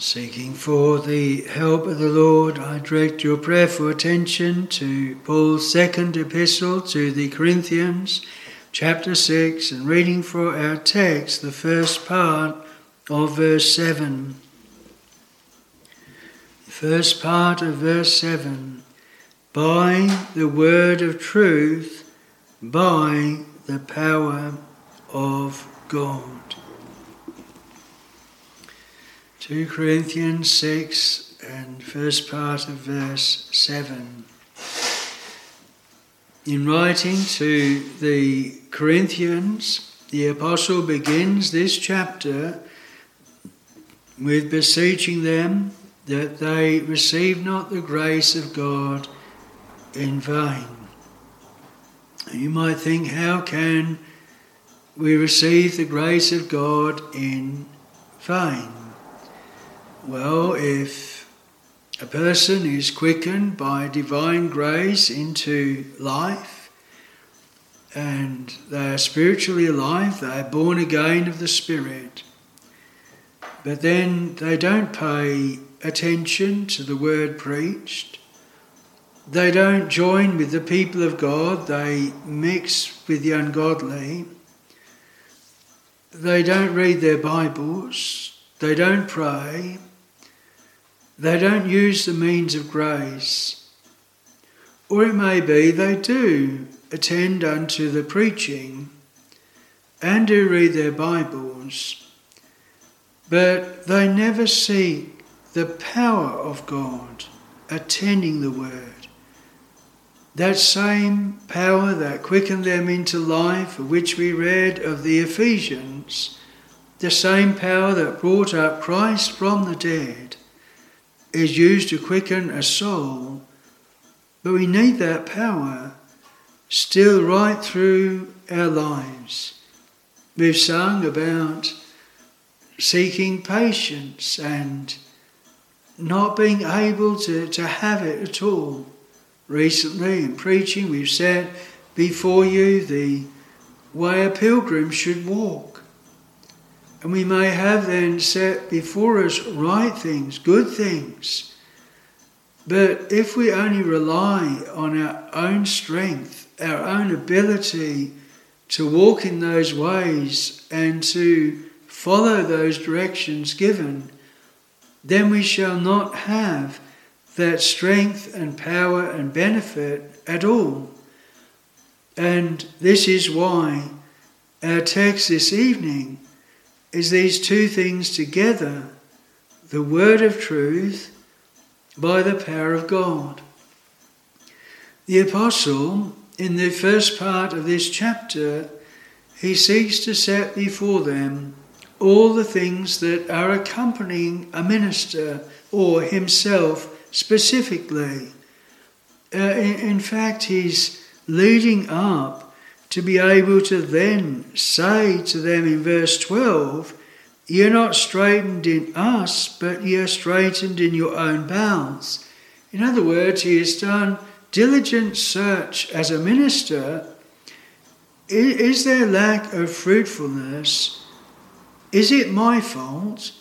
Seeking for the help of the Lord, I direct your prayerful attention to Paul's second epistle to the Corinthians, chapter 6, and reading for our text the first part of verse 7. The first part of verse 7 By the word of truth, by the power of God. 2 Corinthians 6 and first part of verse 7. In writing to the Corinthians, the apostle begins this chapter with beseeching them that they receive not the grace of God in vain. You might think, how can we receive the grace of God in vain? Well, if a person is quickened by divine grace into life and they are spiritually alive, they are born again of the Spirit, but then they don't pay attention to the word preached, they don't join with the people of God, they mix with the ungodly, they don't read their Bibles, they don't pray they don't use the means of grace. Or it may be they do attend unto the preaching and do read their Bibles, but they never seek the power of God attending the Word. That same power that quickened them into life, which we read of the Ephesians, the same power that brought up Christ from the dead, is used to quicken a soul, but we need that power still right through our lives. We've sung about seeking patience and not being able to, to have it at all. Recently, in preaching, we've said before you the way a pilgrim should walk. And we may have then set before us right things, good things. But if we only rely on our own strength, our own ability to walk in those ways and to follow those directions given, then we shall not have that strength and power and benefit at all. And this is why our text this evening is these two things together the word of truth by the power of God. The apostle, in the first part of this chapter, he seeks to set before them all the things that are accompanying a minister or himself specifically. Uh, in, in fact, he's leading up to be able to then say to them in verse 12, You're not straitened in us, but you're straitened in your own bounds. In other words, he has done diligent search as a minister. Is there lack of fruitfulness? Is it my fault?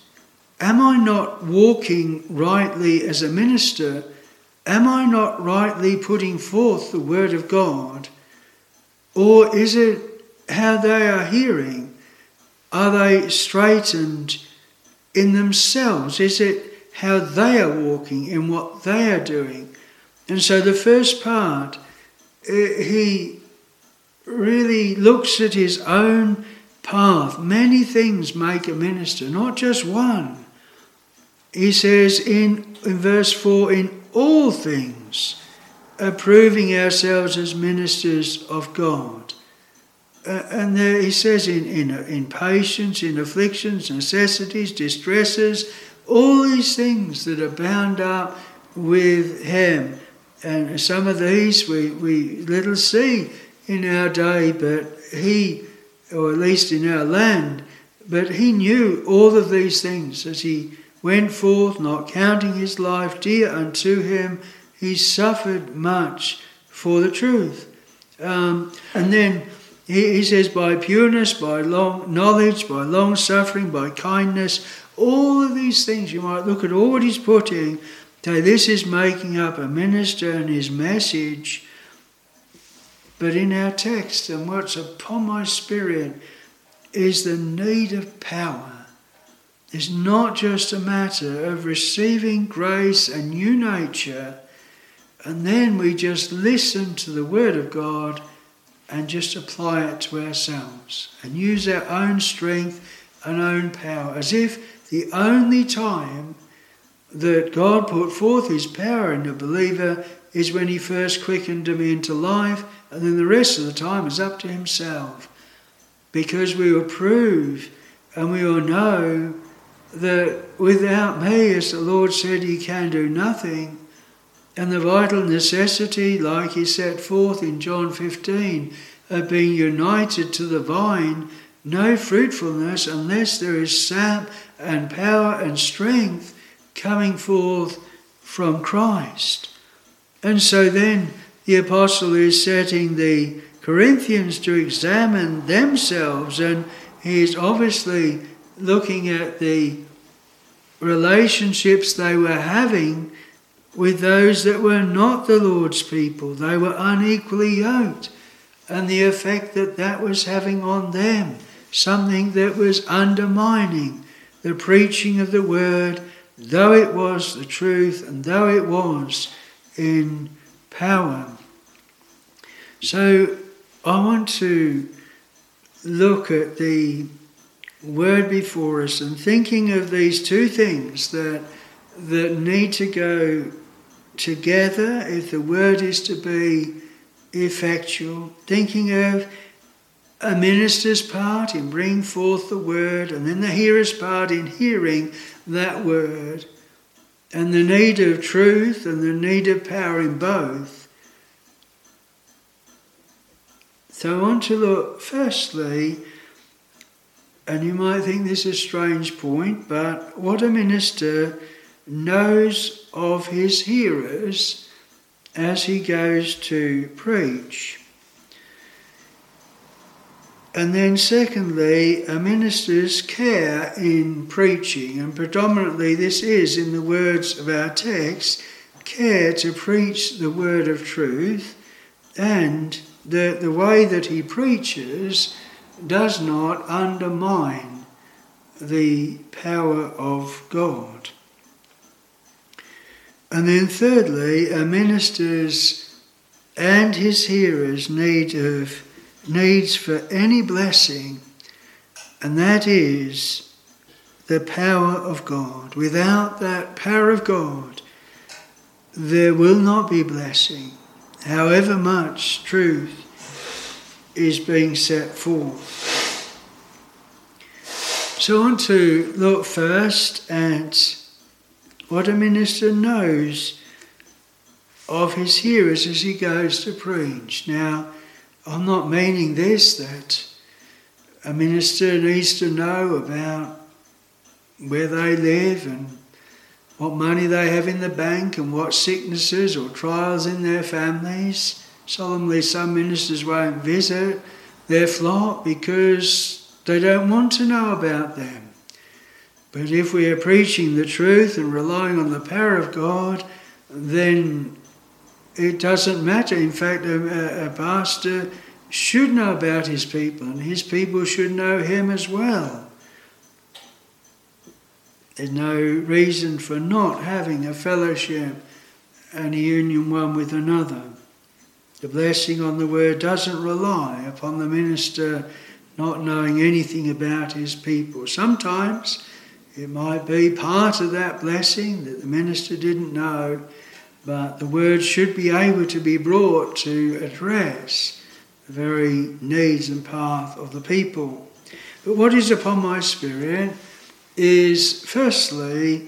Am I not walking rightly as a minister? Am I not rightly putting forth the word of God? Or is it how they are hearing? Are they straitened in themselves? Is it how they are walking in what they are doing? And so the first part, eh, he really looks at his own path. Many things make a minister, not just one. He says in, in verse 4 in all things approving ourselves as ministers of God. Uh, and there he says in, in, in patience, in afflictions, necessities, distresses, all these things that are bound up with him. And some of these we, we little see in our day, but he, or at least in our land, but he knew all of these things as he went forth, not counting his life dear unto him, he suffered much for the truth. Um, and then he, he says, by pureness, by long knowledge, by long suffering, by kindness, All of these things, you might look at all what he's putting, say, this is making up a minister and his message. But in our text, and what's upon my spirit, is the need of power. It's not just a matter of receiving grace and new nature, and then we just listen to the Word of God and just apply it to ourselves and use our own strength and own power as if the only time that God put forth His power in the believer is when He first quickened him into life, and then the rest of the time is up to Himself. Because we will prove and we will know that without me, as the Lord said, He can do nothing. And the vital necessity, like He set forth in John 15, of being united to the vine, no fruitfulness unless there is sap and power and strength coming forth from Christ. And so then the apostle is setting the Corinthians to examine themselves, and he is obviously looking at the relationships they were having with those that were not the Lord's people. They were unequally yoked, and the effect that that was having on them, something that was undermining the preaching of the word, though it was the truth and though it was in power. So I want to look at the word before us and thinking of these two things that that need to go together if the word is to be effectual thinking of a minister's part in bringing forth the word and then the hearer's part in hearing that word and the need of truth and the need of power in both. So I want to look firstly and you might think this is a strange point, but what a minister knows of his hearers as he goes to preach. And then, secondly, a minister's care in preaching, and predominantly this is, in the words of our text, care to preach the word of truth, and that the way that he preaches does not undermine the power of God. And then, thirdly, a minister's and his hearers' need of needs for any blessing, and that is the power of God. Without that power of God, there will not be blessing, however much truth is being set forth. So I want to look first at what a minister knows of his hearers as he goes to preach. Now, I'm not meaning this that a minister needs to know about where they live and what money they have in the bank and what sicknesses or trials in their families. Solemnly, some ministers won't visit their flock because they don't want to know about them. But if we are preaching the truth and relying on the power of God, then it doesn't matter. In fact, a, a, pastor should know about his people, and his people should know him as well. There's no reason for not having a fellowship and a union one with another. The blessing on the word doesn't rely upon the minister not knowing anything about his people. Sometimes it might be part of that blessing that the minister didn't know, but the word should be able to be brought to address the very needs and path of the people. But what is upon my spirit is firstly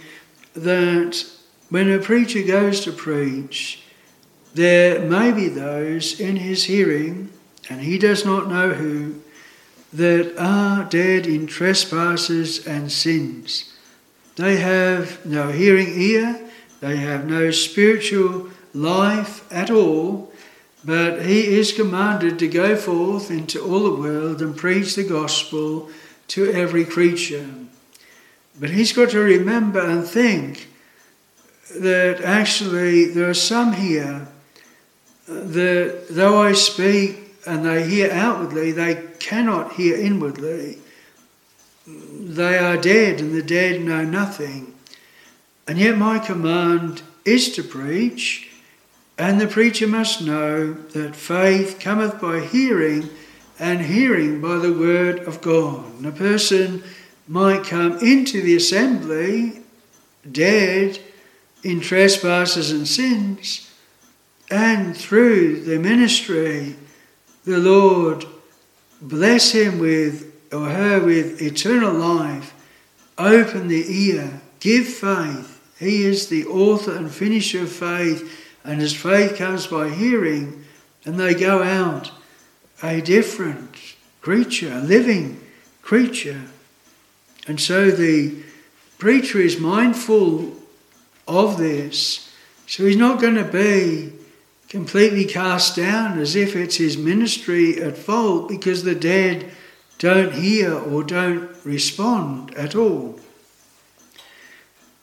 that when a preacher goes to preach, there may be those in his hearing, and he does not know who, that are dead in trespasses and sins. They have no hearing ear, they have no spiritual life at all, but he is commanded to go forth into all the world and preach the gospel to every creature. But he's got to remember and think that actually there are some here that though I speak and they hear outwardly, they cannot hear inwardly. They are dead, and the dead know nothing. And yet, my command is to preach, and the preacher must know that faith cometh by hearing, and hearing by the word of God. And a person might come into the assembly dead in trespasses and sins, and through the ministry, the Lord bless him with or her with eternal life, open the ear, give faith. He is the author and finisher of faith, and as faith comes by hearing, and they go out a different creature, a living creature. And so the preacher is mindful of this. So he's not going to be completely cast down as if it's his ministry at fault because the dead don't hear or don't respond at all.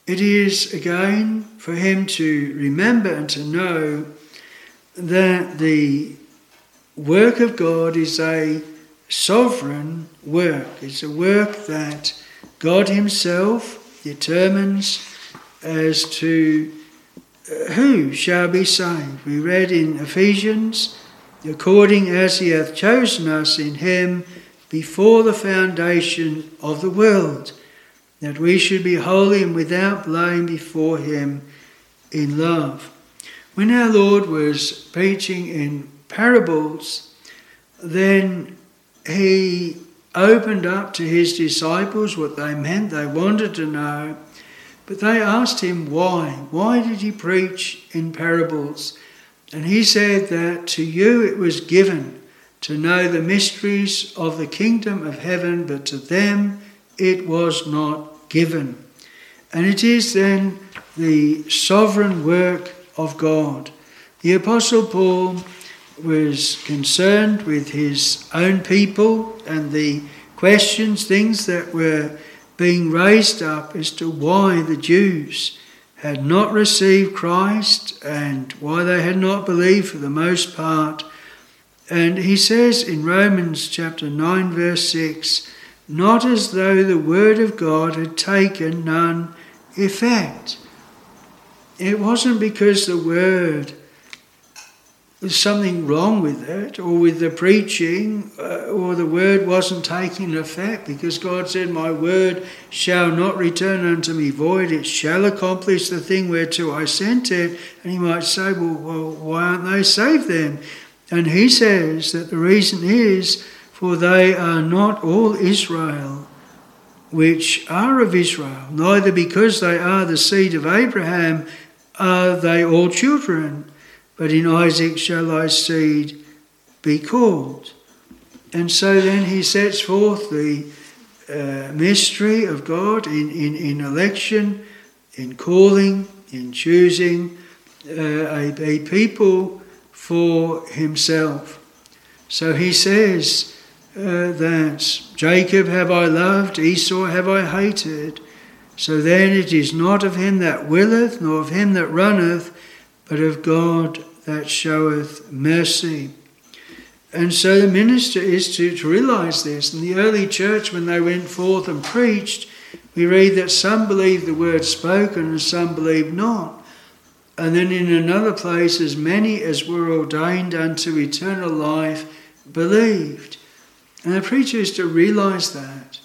It is again for him to remember and to know that the work of God is a sovereign work. It's a work that God Himself determines as to who shall be saved. We read in Ephesians, according as He hath chosen us in Him before the foundation of the world, that we should be holy and without blame before Him in love. When our Lord was preaching in parables, then He opened up to His disciples what they meant, they wanted to know. But they asked him why. Why did he preach in parables? And he said that to you it was given to know the mysteries of the kingdom of heaven, but to them it was not given. And it is then the sovereign work of God. The Apostle Paul was concerned with his own people and the questions, things that were being raised up as to why the Jews had not received Christ and why they had not believed for the most part. And he says in Romans chapter 9, verse 6, not as though the word of God had taken none effect. It wasn't because the word there's something wrong with it, or with the preaching, uh, or the word wasn't taking effect, because God said, My word shall not return unto me void, it shall accomplish the thing whereto I sent it. And he might say, Well, well why aren't they saved then? And he says that the reason is, For they are not all Israel, which are of Israel, neither because they are the seed of Abraham are they all children but in Isaac shall thy seed be called. And so then he sets forth the uh, mystery of God in, in, in election, in calling, in choosing uh, a, a people for himself. So he says uh, that Jacob have I loved, Esau have I hated. So then it is not of him that willeth, nor of him that runneth, but of God that showeth mercy. And so the minister is to, to realize this. In the early church, when they went forth and preached, we read that some believed the word spoken and some believed not. And then in another place, as many as were ordained unto eternal life believed. And the preacher is to realize that,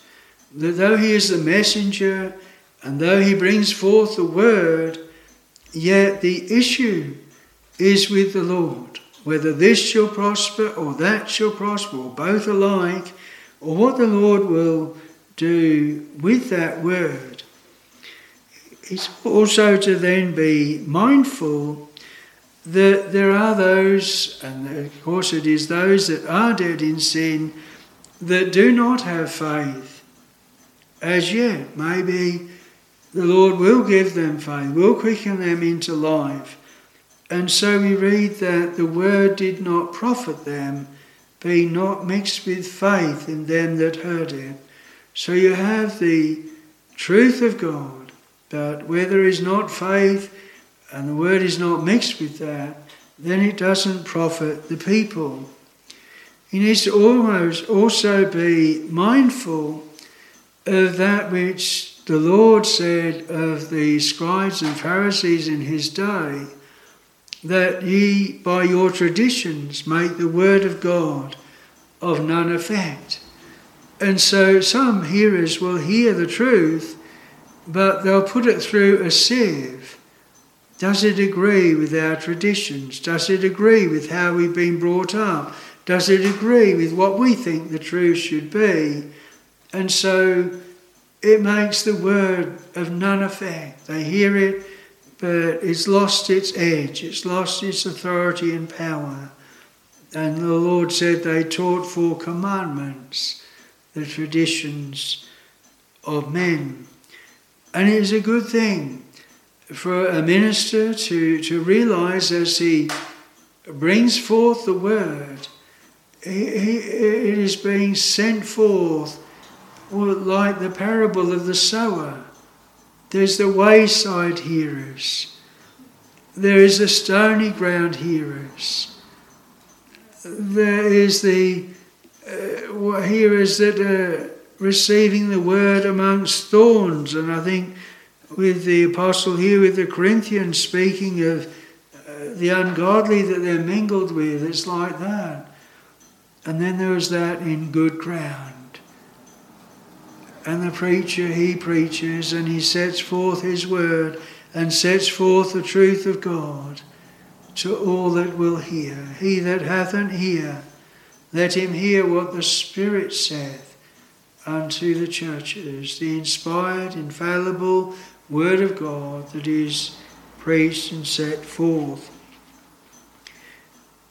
that though he is the messenger and though he brings forth the word, Yet the issue is with the Lord, whether this shall prosper or that shall prosper, or both alike, or what the Lord will do with that word. It's also to then be mindful that there are those, and of course it is those that are dead in sin, that do not have faith as yet. Maybe the Lord will give them faith, will quicken them into life. And so we read that the word did not profit them, being not mixed with faith in them that heard it. So you have the truth of God. But where there is not faith and the word is not mixed with that, then it doesn't profit the people. He needs to almost also be mindful of that which the Lord said of the scribes and Pharisees in his day that ye by your traditions make the word of God of none effect. And so some hearers will hear the truth, but they'll put it through a sieve. Does it agree with our traditions? Does it agree with how we've been brought up? Does it agree with what we think the truth should be? And so it makes the word of none effect. They hear it, but it's lost its edge, it's lost its authority and power. And the Lord said they taught for commandments, the traditions of men. And it is a good thing for a minister to, to realize as he brings forth the word, it is being sent forth like the parable of the sower. There's the wayside hearers. There is the stony ground hearers. There is the uh, hearers that are receiving the word amongst thorns. And I think with the apostle here with the Corinthians speaking of uh, the ungodly that they're mingled with, it's like that. And then there is that in good ground. And the preacher, he preaches and he sets forth his word and sets forth the truth of God to all that will hear. He that hath an ear, let him hear what the Spirit saith unto the churches, the inspired, infallible word of God that is preached and set forth.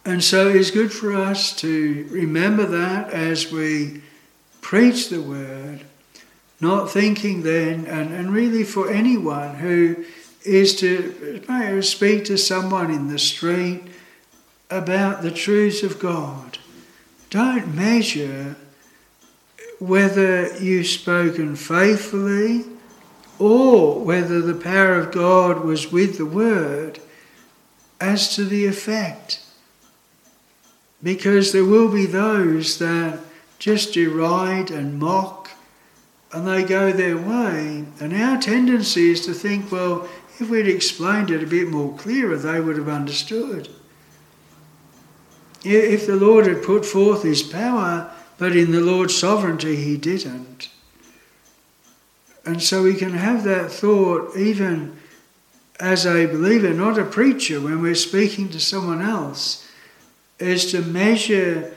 And so it's good for us to remember that as we preach the word not thinking then, and, and really for anyone who is to speak to someone in the street about the truths of God. Don't measure whether you've spoken faithfully or whether the power of God was with the word as to the effect. Because there will be those that just deride and mock and they go their way. And our tendency is to think, well, if we'd explained it a bit more clearer, they would have understood. If the Lord had put forth his power, but in the Lord's sovereignty he didn't. And so we can have that thought even as a believer, not a preacher, when we're speaking to someone else, is to measure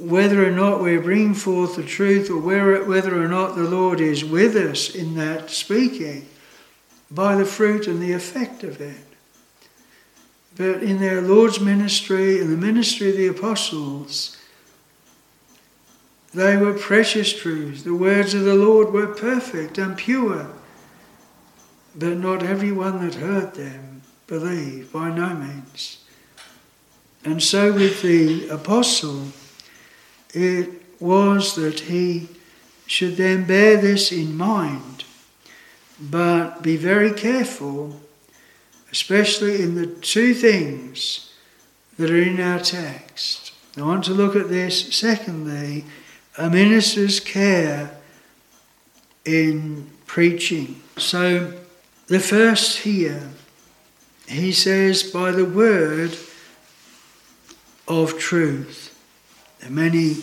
whether or not we're bringing forth the truth or whether or not the Lord is with us in that speaking by the fruit and the effect of it. But in their Lord's ministry and the ministry of the apostles, they were precious truths. The words of the Lord were perfect and pure. But not everyone that heard them believed, by no means. And so with the apostle, it was that he should then bear this in mind, but be very careful, especially in the two things that are in our text. I want to look at this, secondly, a minister's care in preaching. So, the first here, he says, by the word of truth. There are many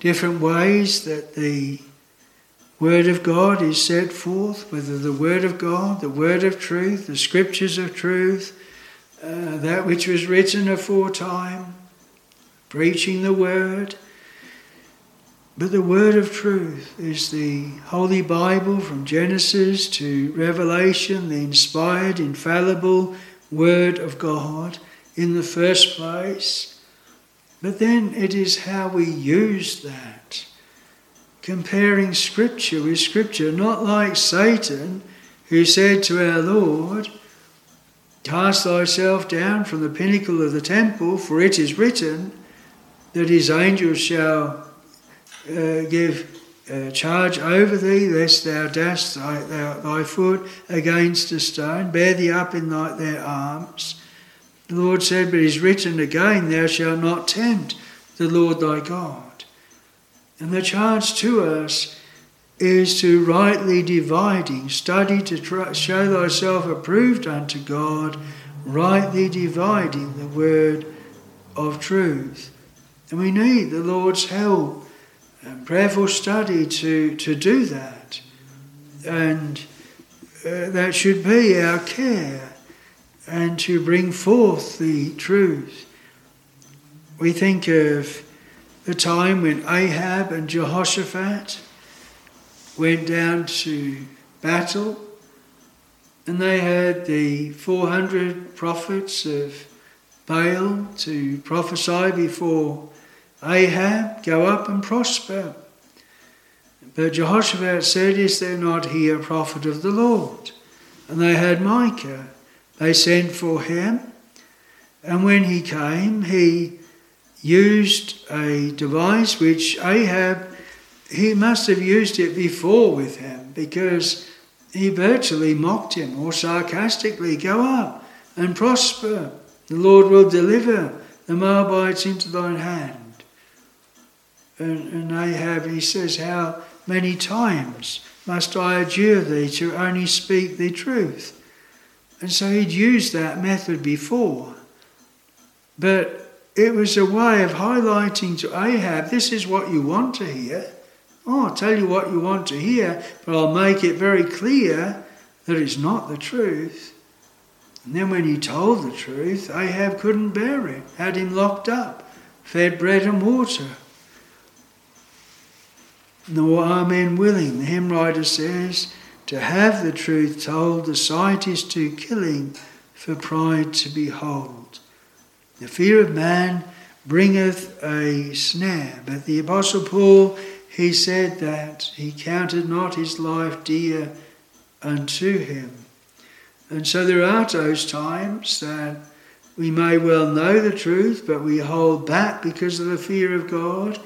different ways that the Word of God is set forth, whether the Word of God, the Word of truth, the Scriptures of truth, uh, that which was written aforetime, preaching the Word. But the Word of truth is the Holy Bible from Genesis to Revelation, the inspired, infallible Word of God in the first place. But then it is how we use that. Comparing Scripture with Scripture, not like Satan, who said to our Lord, Cast thyself down from the pinnacle of the temple, for it is written that his angels shall uh, give uh, charge over thee, lest thou dash thy, thy, thy, foot against a stone. Bear thee up in thy, their arms. The Lord said, But it is written again, Thou shalt not tempt the Lord thy God. And the charge to us is to rightly dividing, study to try, show thyself approved unto God, rightly dividing the word of truth. And we need the Lord's help and prayerful study to, to do that. And uh, that should be our care and to bring forth the truth. We think of the time when Ahab and Jehoshaphat went down to battle and they had the 400 prophets of Baal to prophesy before Ahab, go up and prosper. But Jehoshaphat said, Is there not here a prophet of the Lord? And they had Micah. They sent for him, and when he came, he used a device which Ahab, he must have used it before with him because he virtually mocked him or sarcastically, Go up and prosper. The Lord will deliver the Moabites into thine hand. And, and Ahab, he says, How many times must I adjure thee to only speak the truth? And so he'd used that method before. But it was a way of highlighting to Ahab, this is what you want to hear. Oh, I'll tell you what you want to hear, but I'll make it very clear that it's not the truth. And then when he told the truth, Ahab couldn't bear it, had him locked up, fed bread and water nor are men willing, the hymn writer says, to have the truth told, the sight is too killing for pride to behold. The fear of man bringeth a snare. But the Apostle Paul, he said that he counted not his life dear unto him. And so there are those times that we may well know the truth, but we hold back because of the fear of God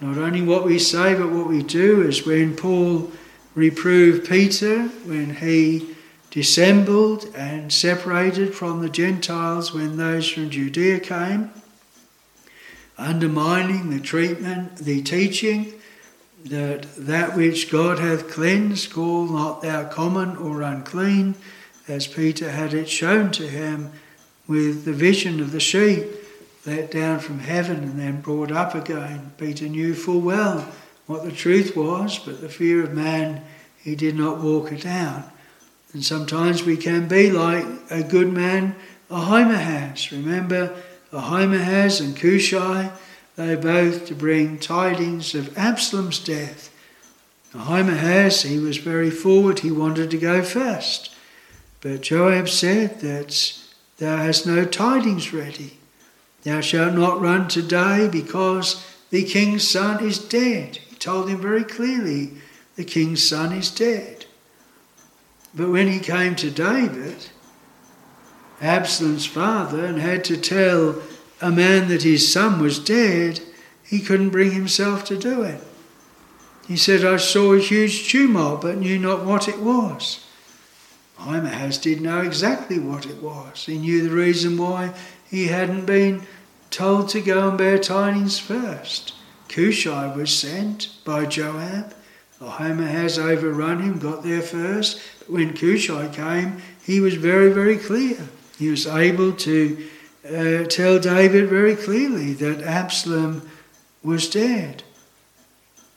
not only what we say, but what we do, is when Paul reproved Peter when he dissembled and separated from the Gentiles when those from Judea came, undermining the treatment, the teaching that that which God hath cleansed, call not thou common or unclean, as Peter had it shown to him with the vision of the sheep let down from heaven and then brought up again. Peter knew full well what the truth was, but the fear of man, he did not walk it down. And sometimes we can be like a good man, Ahimaaz. Remember, Ahimaaz and Cushi, they both to bring tidings of Absalom's death. Ahimaaz, he was very forward, he wanted to go first. But Joab said that thou hast no tidings ready. Thou shalt not run today because the king's son is dead. Told him very clearly the king's son is dead. But when he came to David, Absalom's father, and had to tell a man that his son was dead, he couldn't bring himself to do it. He said, I saw a huge tumult, but knew not what it was. Ahimaaz did know exactly what it was. He knew the reason why he hadn't been told to go and bear tidings first. Cushi was sent by Joab. Ahimaaz overrun him, got there first. But when Cushi came, he was very, very clear. He was able to uh, tell David very clearly that Absalom was dead.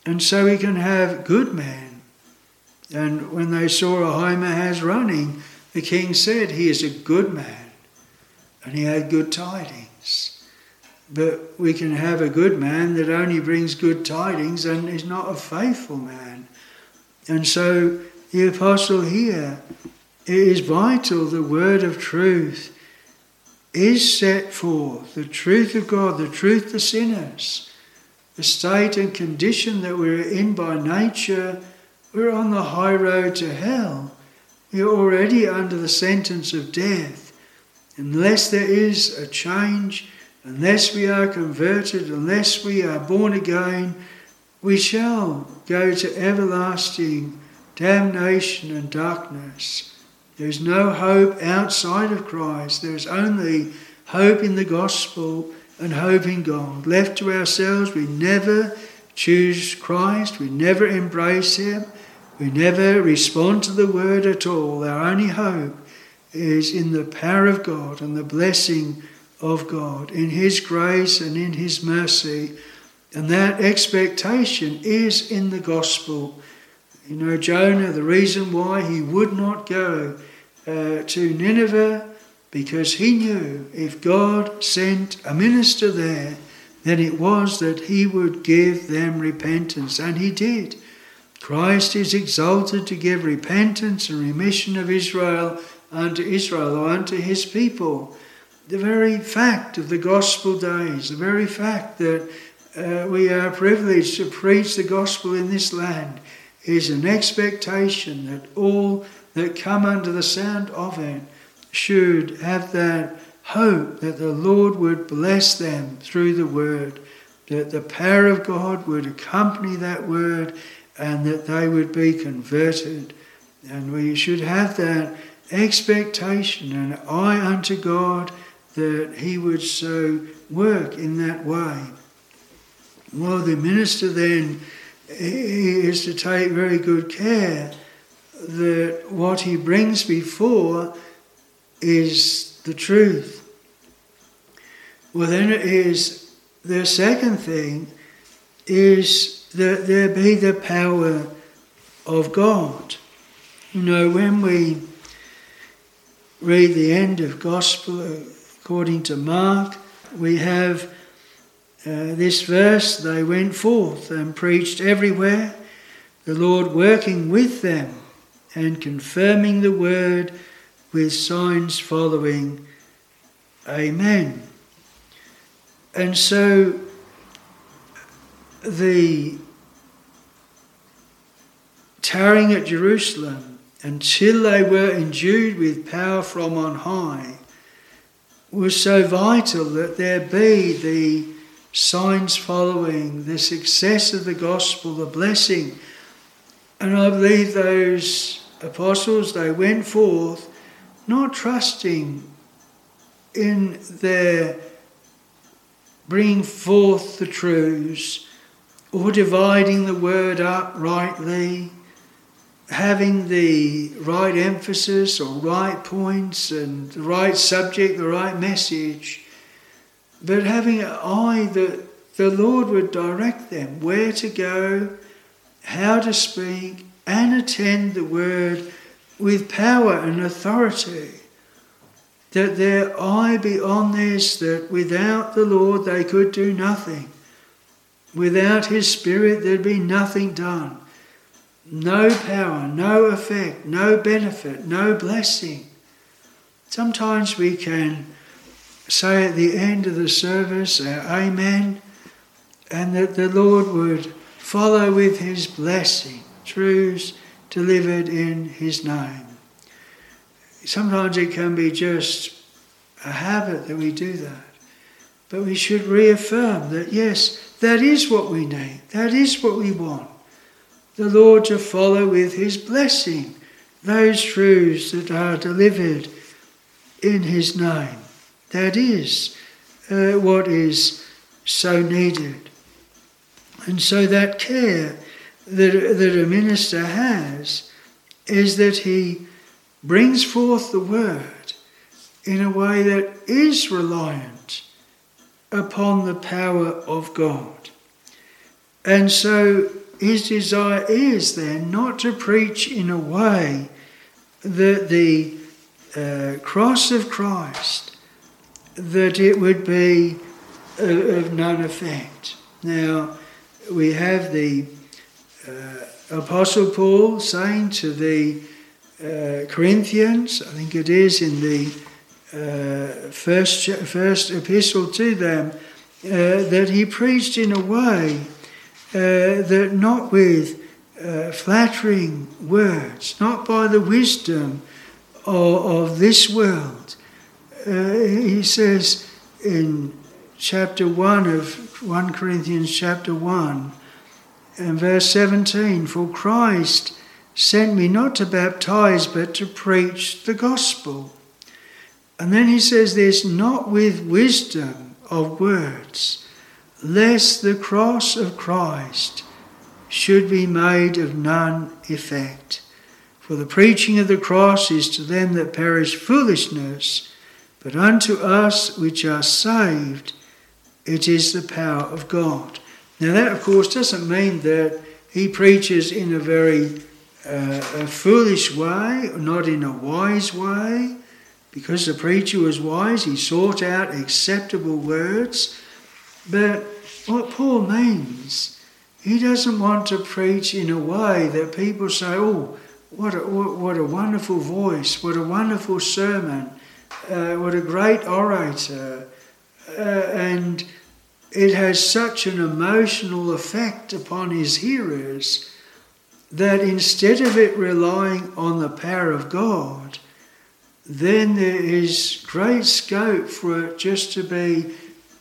And so he can have good men. And when they saw Ahimaaz running, the king said, He is a good man and he had good tidings. But we can have a good man that only brings good tidings and is not a faithful man. And so the apostle here, it is vital the word of truth is set forth, the truth of God, the truth to sinners, the state and condition that we're in by nature. We're on the high road to hell. We're already under the sentence of death unless there is a change, unless we are converted, unless we are born again, we shall go to everlasting damnation and darkness. There's no hope outside of Christ. There's only hope in the gospel and hope in God. Left to ourselves, we never choose Christ, we never embrace Him, we never respond to the word at all. Our only hope is in the power of God and the blessing of God, in His grace and in His mercy. And that expectation is in the gospel. You know, Jonah, the reason why he would not go uh, to Nineveh, because he knew if God sent a minister there, then it was that he would give them repentance. And he did. Christ is exalted to give repentance and remission of Israel unto Israel or unto his people. The very fact of the gospel days, the very fact that uh, we are privileged to preach the gospel in this land is an expectation that all that come under the sound of it should have that hope that the Lord would bless them through the word, that the power of God would accompany that word, and that they would be converted. And we should have that expectation and eye unto God that He would so work in that way. Well, the minister then is to take very good care that what he brings before is the truth. Well, then it is the second thing is that there be the power of God. You know, when we read the end of Gospel according to Mark, we have uh, this verse they went forth and preached everywhere, the Lord working with them and confirming the word with signs following. Amen. And so the tarrying at Jerusalem until they were endued with power from on high was so vital that there be the signs following, the success of the gospel, the blessing. And I believe those apostles, they went forth not trusting in their bringing forth the truths or dividing the word up rightly, having the right emphasis or right points and the right subject, the right message but having an eye that the Lord would direct them where to go, how to speak, and attend the word with power and authority. That their eye be on this, that without the Lord they could do nothing. Without His Spirit there'd be nothing done. No power, no effect, no benefit, no blessing. Sometimes we can say at the end of the service, our Amen, and that the Lord would follow with His blessing, truths delivered in His name. Sometimes it can be just a habit that we do that. But we should reaffirm that yes, that is what we need, that is what we want. The Lord to follow with His blessing those truths that are delivered in His name. That is uh, what is so needed. And so that care that, that a minister has is that he brings forth the word in a way that is reliant upon the power of God. And so his desire is then not to preach in a way that the uh, cross of Christ that it would be of none effect. Now, we have the uh, Apostle Paul saying to the uh, Corinthians, I think it is in the uh, first, first epistle to them, uh, that he preached in a way that not with uh, flattering words, not by the wisdom of, of this world, uh, he says in chapter 1 of 1 Corinthians chapter 1, and verse 17, For Christ sent me not to baptize, but to preach the gospel. And then he says this, not with wisdom of words, lest the cross of Christ should be made of none effect. For the preaching of the cross is to them that perish foolishness, but unto us which are saved, it is the power of God. Now, that of course doesn't mean that he preaches in a very uh, a foolish way, not in a wise way. Because the preacher was wise, he sought out acceptable words. But what Paul means, he doesn't want to preach in a way that people say, oh, what a, what a wonderful voice, what a wonderful sermon, uh, what a great orator. Uh, and it has such an emotional effect upon his hearers that instead of it relying on the power of God, then there is great scope for it just to be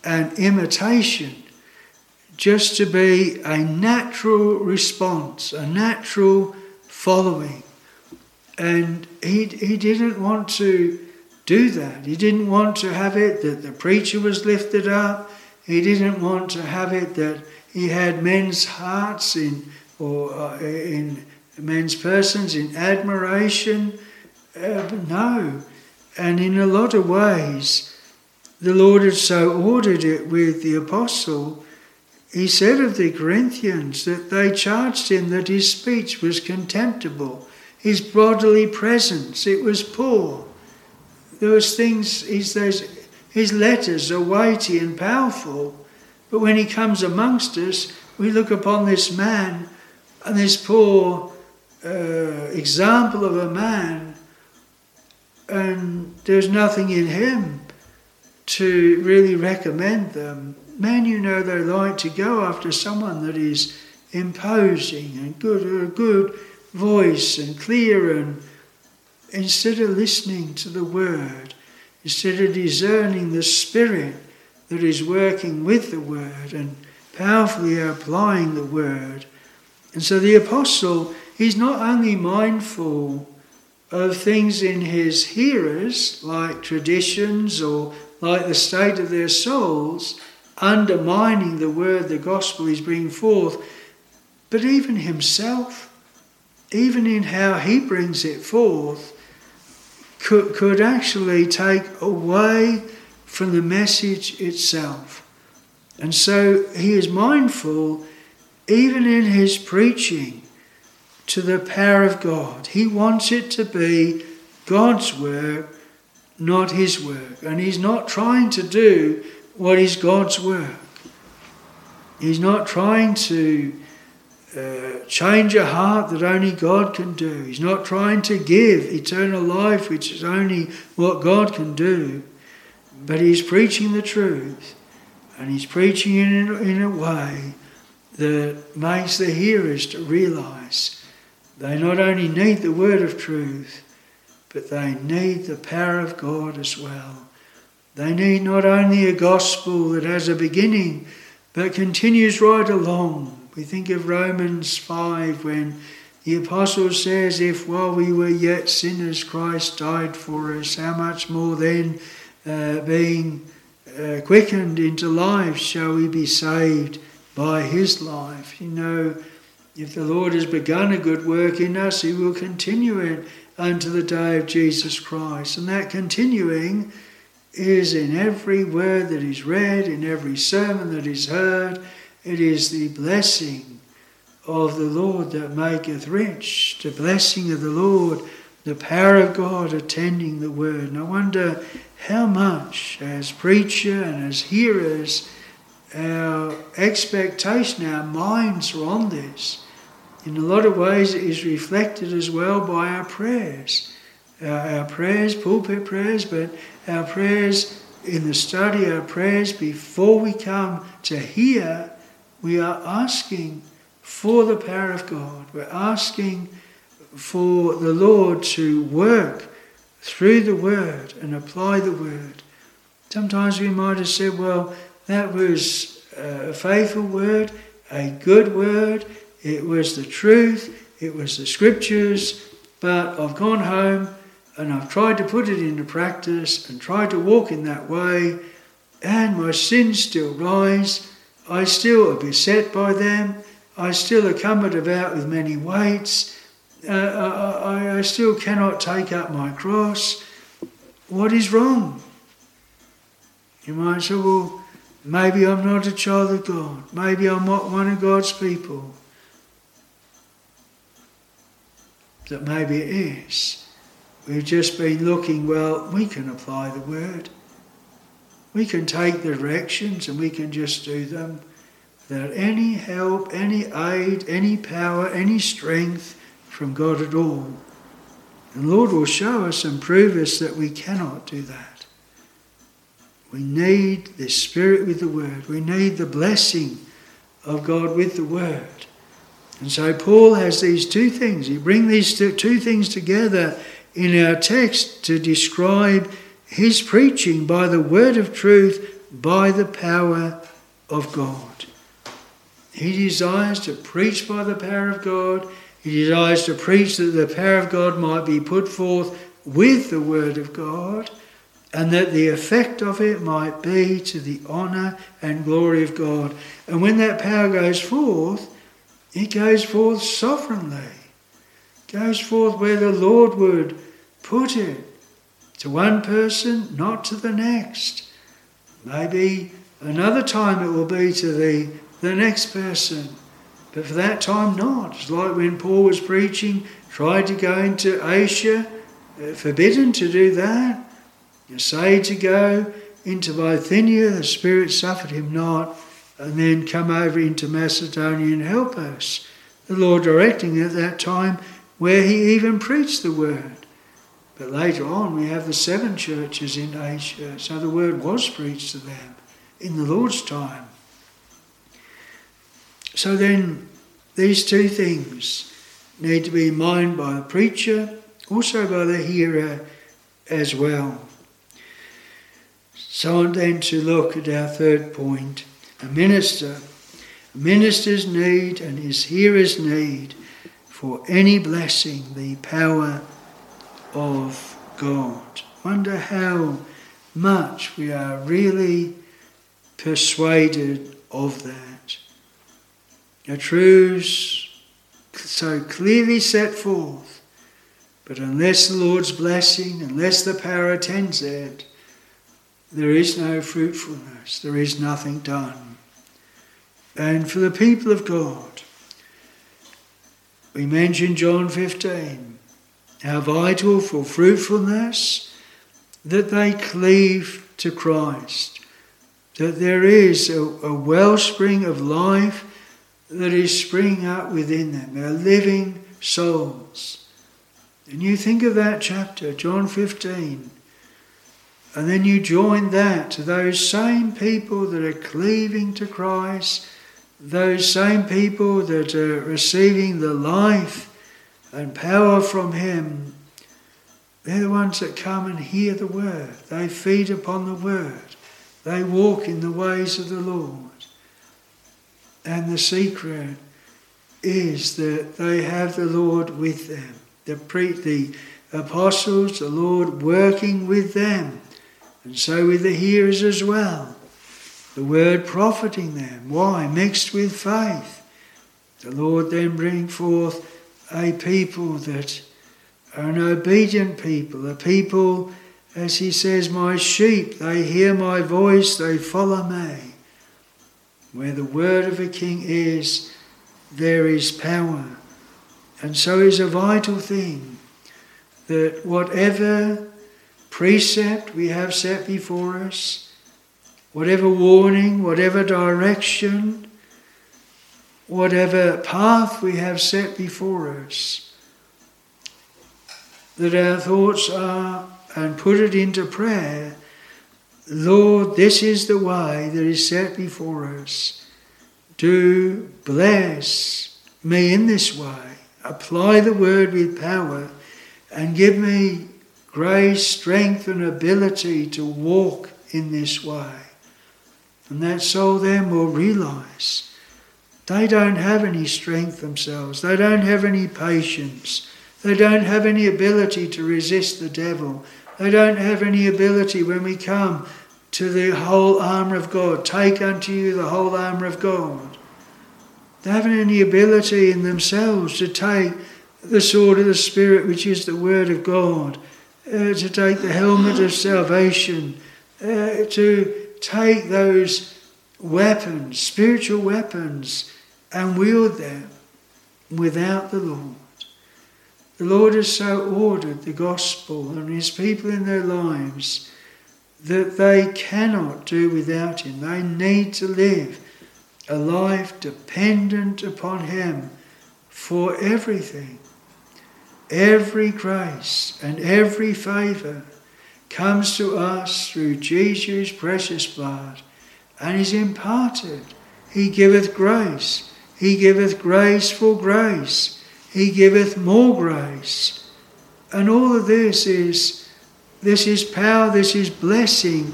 an imitation, just to be a natural response, a natural following. And he, he didn't want to do that. He didn't want to have it that the preacher was lifted up. He didn't want to have it that he had men's hearts in or uh, in men's persons in admiration. Uh, no. And in a lot of ways, the Lord had so ordered it with the apostle. He said of the Corinthians that they charged him that his speech was contemptible, his bodily presence, it was poor. Was things, his, his letters are weighty and powerful, but when he comes amongst us, we look upon this man and this poor uh, example of a man, and there's nothing in him to really recommend them. Men, you know, they like to go after someone that is imposing and good, a good voice and clear, and instead of listening to the word, instead of discerning the spirit that is working with the word and powerfully applying the word, and so the apostle, he's not only mindful of things in his hearers, like traditions or like the state of their souls, undermining the word, the gospel he's bringing forth, but even himself, even in how he brings it forth, could, could actually take away from the message itself. And so he is mindful even in his preaching, to the power of God. He wants it to be God's work, not his work. And he's not trying to do what is God's work. He's not trying to uh, change a heart that only God can do. He's not trying to give eternal life, which is only what God can do. But he's preaching the truth. And he's preaching it in, in a way that makes the hearers to realize they not only need the word of truth, but they need the power of God as well. They need not only a gospel that has a beginning, but continues right along. We think of Romans 5 when the apostle says, If while we were yet sinners, Christ died for us, how much more then, uh, being uh, quickened into life, shall we be saved? by his life. You know, if the Lord has begun a good work in us, he will continue it unto the day of Jesus Christ. And that continuing is in every word that is read, in every sermon that is heard. It is the blessing of the Lord that maketh rich, the blessing of the Lord, the power of God attending the word. And I wonder how much, as preacher and as hearers, our expectation, our minds are on this. In a lot of ways, it is reflected as well by our prayers. Our, prayers, pulpit prayers, but our prayers in the study, our prayers before we come to hear, we are asking for the power of God. We're asking for the Lord to work through the word and apply the word. Sometimes we might have said, well, that was a faithful word, a good word. it was the truth, it was the scriptures, but I've gone home and I've tried to put it into practice and tried to walk in that way, and my sins still rise. I still are beset by them. I still are cumbered about with many weights. Uh, I, I still cannot take up my cross. What is wrong? You might say, well, maybe I'm not a child of God. Maybe I'm not one of God's people. That maybe it is. We've just been looking, well, we can apply the word. We can take the directions and we can just do them without any help, any aid, any power, any strength from God at all. And Lord will show us and prove us that we cannot do that. We need the Spirit with the Word. We need the blessing of God with the Word. And so Paul has these two things. He brings these two things together in our text to describe his preaching by the word of truth, by the power of God. He desires to preach by the power of God. He desires to preach that the power of God might be put forth with the word of God, and that the effect of it might be to the honour and glory of God. And when that power goes forth, it goes forth sovereignly goes forth where the Lord would put it. To one person, not to the next. Maybe another time it will be to the, the next person. But for that time, not. It's like when Paul was preaching, tried to go into Asia, uh, forbidden to do that. Essayed to go into Bithynia, the Spirit suffered him not, and then come over into Macedonia and help us. The Lord directing at that time where he even preached the word. But later on, we have the seven churches in Asia, so the word was preached to them in the Lord's time. So then, these two things need to be in mind by the preacher, also by the hearer as well. So then to look at our third point, a minister. A minister's need and his hearer's need for any blessing the power of God. Wonder how much we are really persuaded of that. The truths so clearly set forth, but unless the Lord's blessing, unless the power attends it, there is no fruitfulness, there is nothing done. And for the people of God, we mentioned John 15, how vital for fruitfulness that they cleave to Christ, that there is a, a wellspring of life that is springing up within them, their living souls. And you think of that chapter, John 15, and then you join that to those same people that are cleaving to Christ those same people that are receiving the life and power from Him, they're the ones that come and hear the word. They feed upon the word. They walk in the ways of the Lord. And the secret is that they have the Lord with them. The, pre- the apostles, the Lord working with them, and so with the hearers as well the word profiting them. Why? Mixed with faith. The Lord then bring forth a people that are an obedient people, a people, as he says, my sheep, they hear my voice, they follow me. Where the word of a king is, there is power. And so is a vital thing that whatever precept we have set before us, whatever warning, whatever direction, whatever path we have set before us, that our thoughts are and put it into prayer. Lord, this is the way that is set before us. Do bless me in this way. Apply the word with power and give me grace, strength, and ability to walk in this way. And that soul then will realize They don't have any strength themselves. They don't have any patience. They don't have any ability to resist the devil. They don't have any ability when we come to the whole armour of God. Take unto you the whole armour of God. They haven't any ability in themselves to take the sword of the Spirit, which is the Word of God, uh, to take the helmet of salvation, uh, to take those weapons, spiritual weapons, and wield them without the Lord. The Lord has so ordered the gospel and His people in their lives that they cannot do without Him. They need to live a life dependent upon Him for everything. Every grace and every favour comes to us through Jesus' precious blood and is imparted. He giveth grace. He giveth grace for grace. He giveth more grace. And all of this is this is power, this is blessing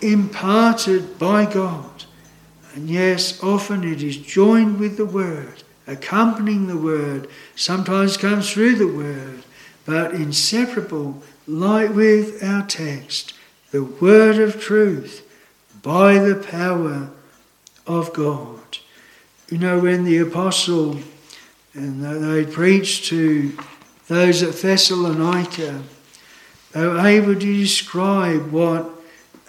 imparted by God. And yes, often it is joined with the word, accompanying the word, sometimes comes through the word, but inseparable, like with our text, the word of truth by the power of God. You know, when the apostle and they preached to those at Thessalonica, they were able to describe what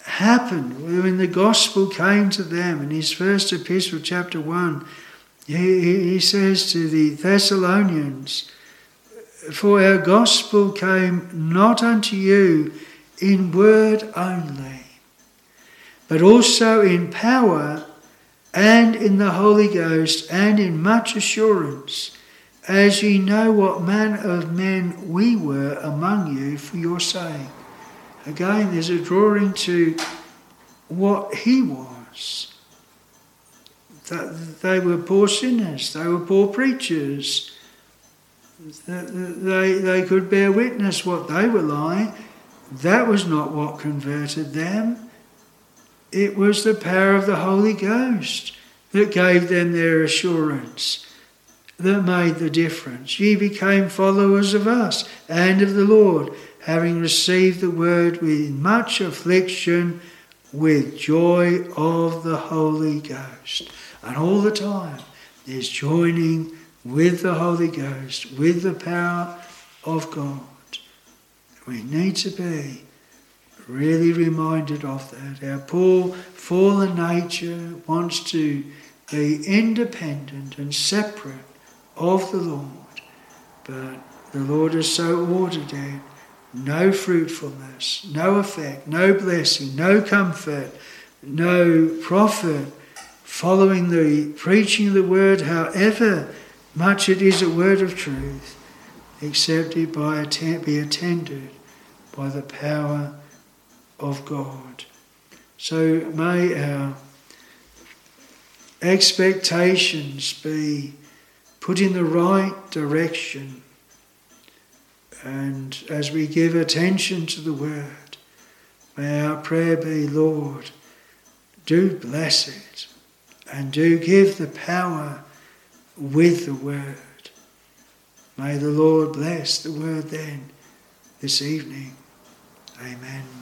happened when the gospel came to them. In his first epistle, chapter 1, he, he says to the Thessalonians, For our gospel came not unto you in word only but also in power and in the Holy Ghost and in much assurance, as ye know what manner of men we were among you for your sake. Again, there's a drawing to what he was. That they were poor sinners, they were poor preachers. They, they could bear witness what they were like. That was not what converted them. It was the power of the Holy Ghost that gave them their assurance, that made the difference. Ye became followers of us and of the Lord, having received the word with much affliction, with joy of the Holy Ghost. And all the time, there's joining with the Holy Ghost, with the power of God. We need to be really reminded of that. Our poor fallen nature wants to be independent and separate of the Lord, but the Lord has so ordered it no fruitfulness, no effect, no blessing, no comfort, no profit following the preaching of the word, however much it is a word of truth, except it be attended by the power of God. So may our expectations be put in the right direction. And as we give attention to the word, may our prayer be, Lord, do bless it and do give the power with the word. May the Lord bless the word then this evening. Amen.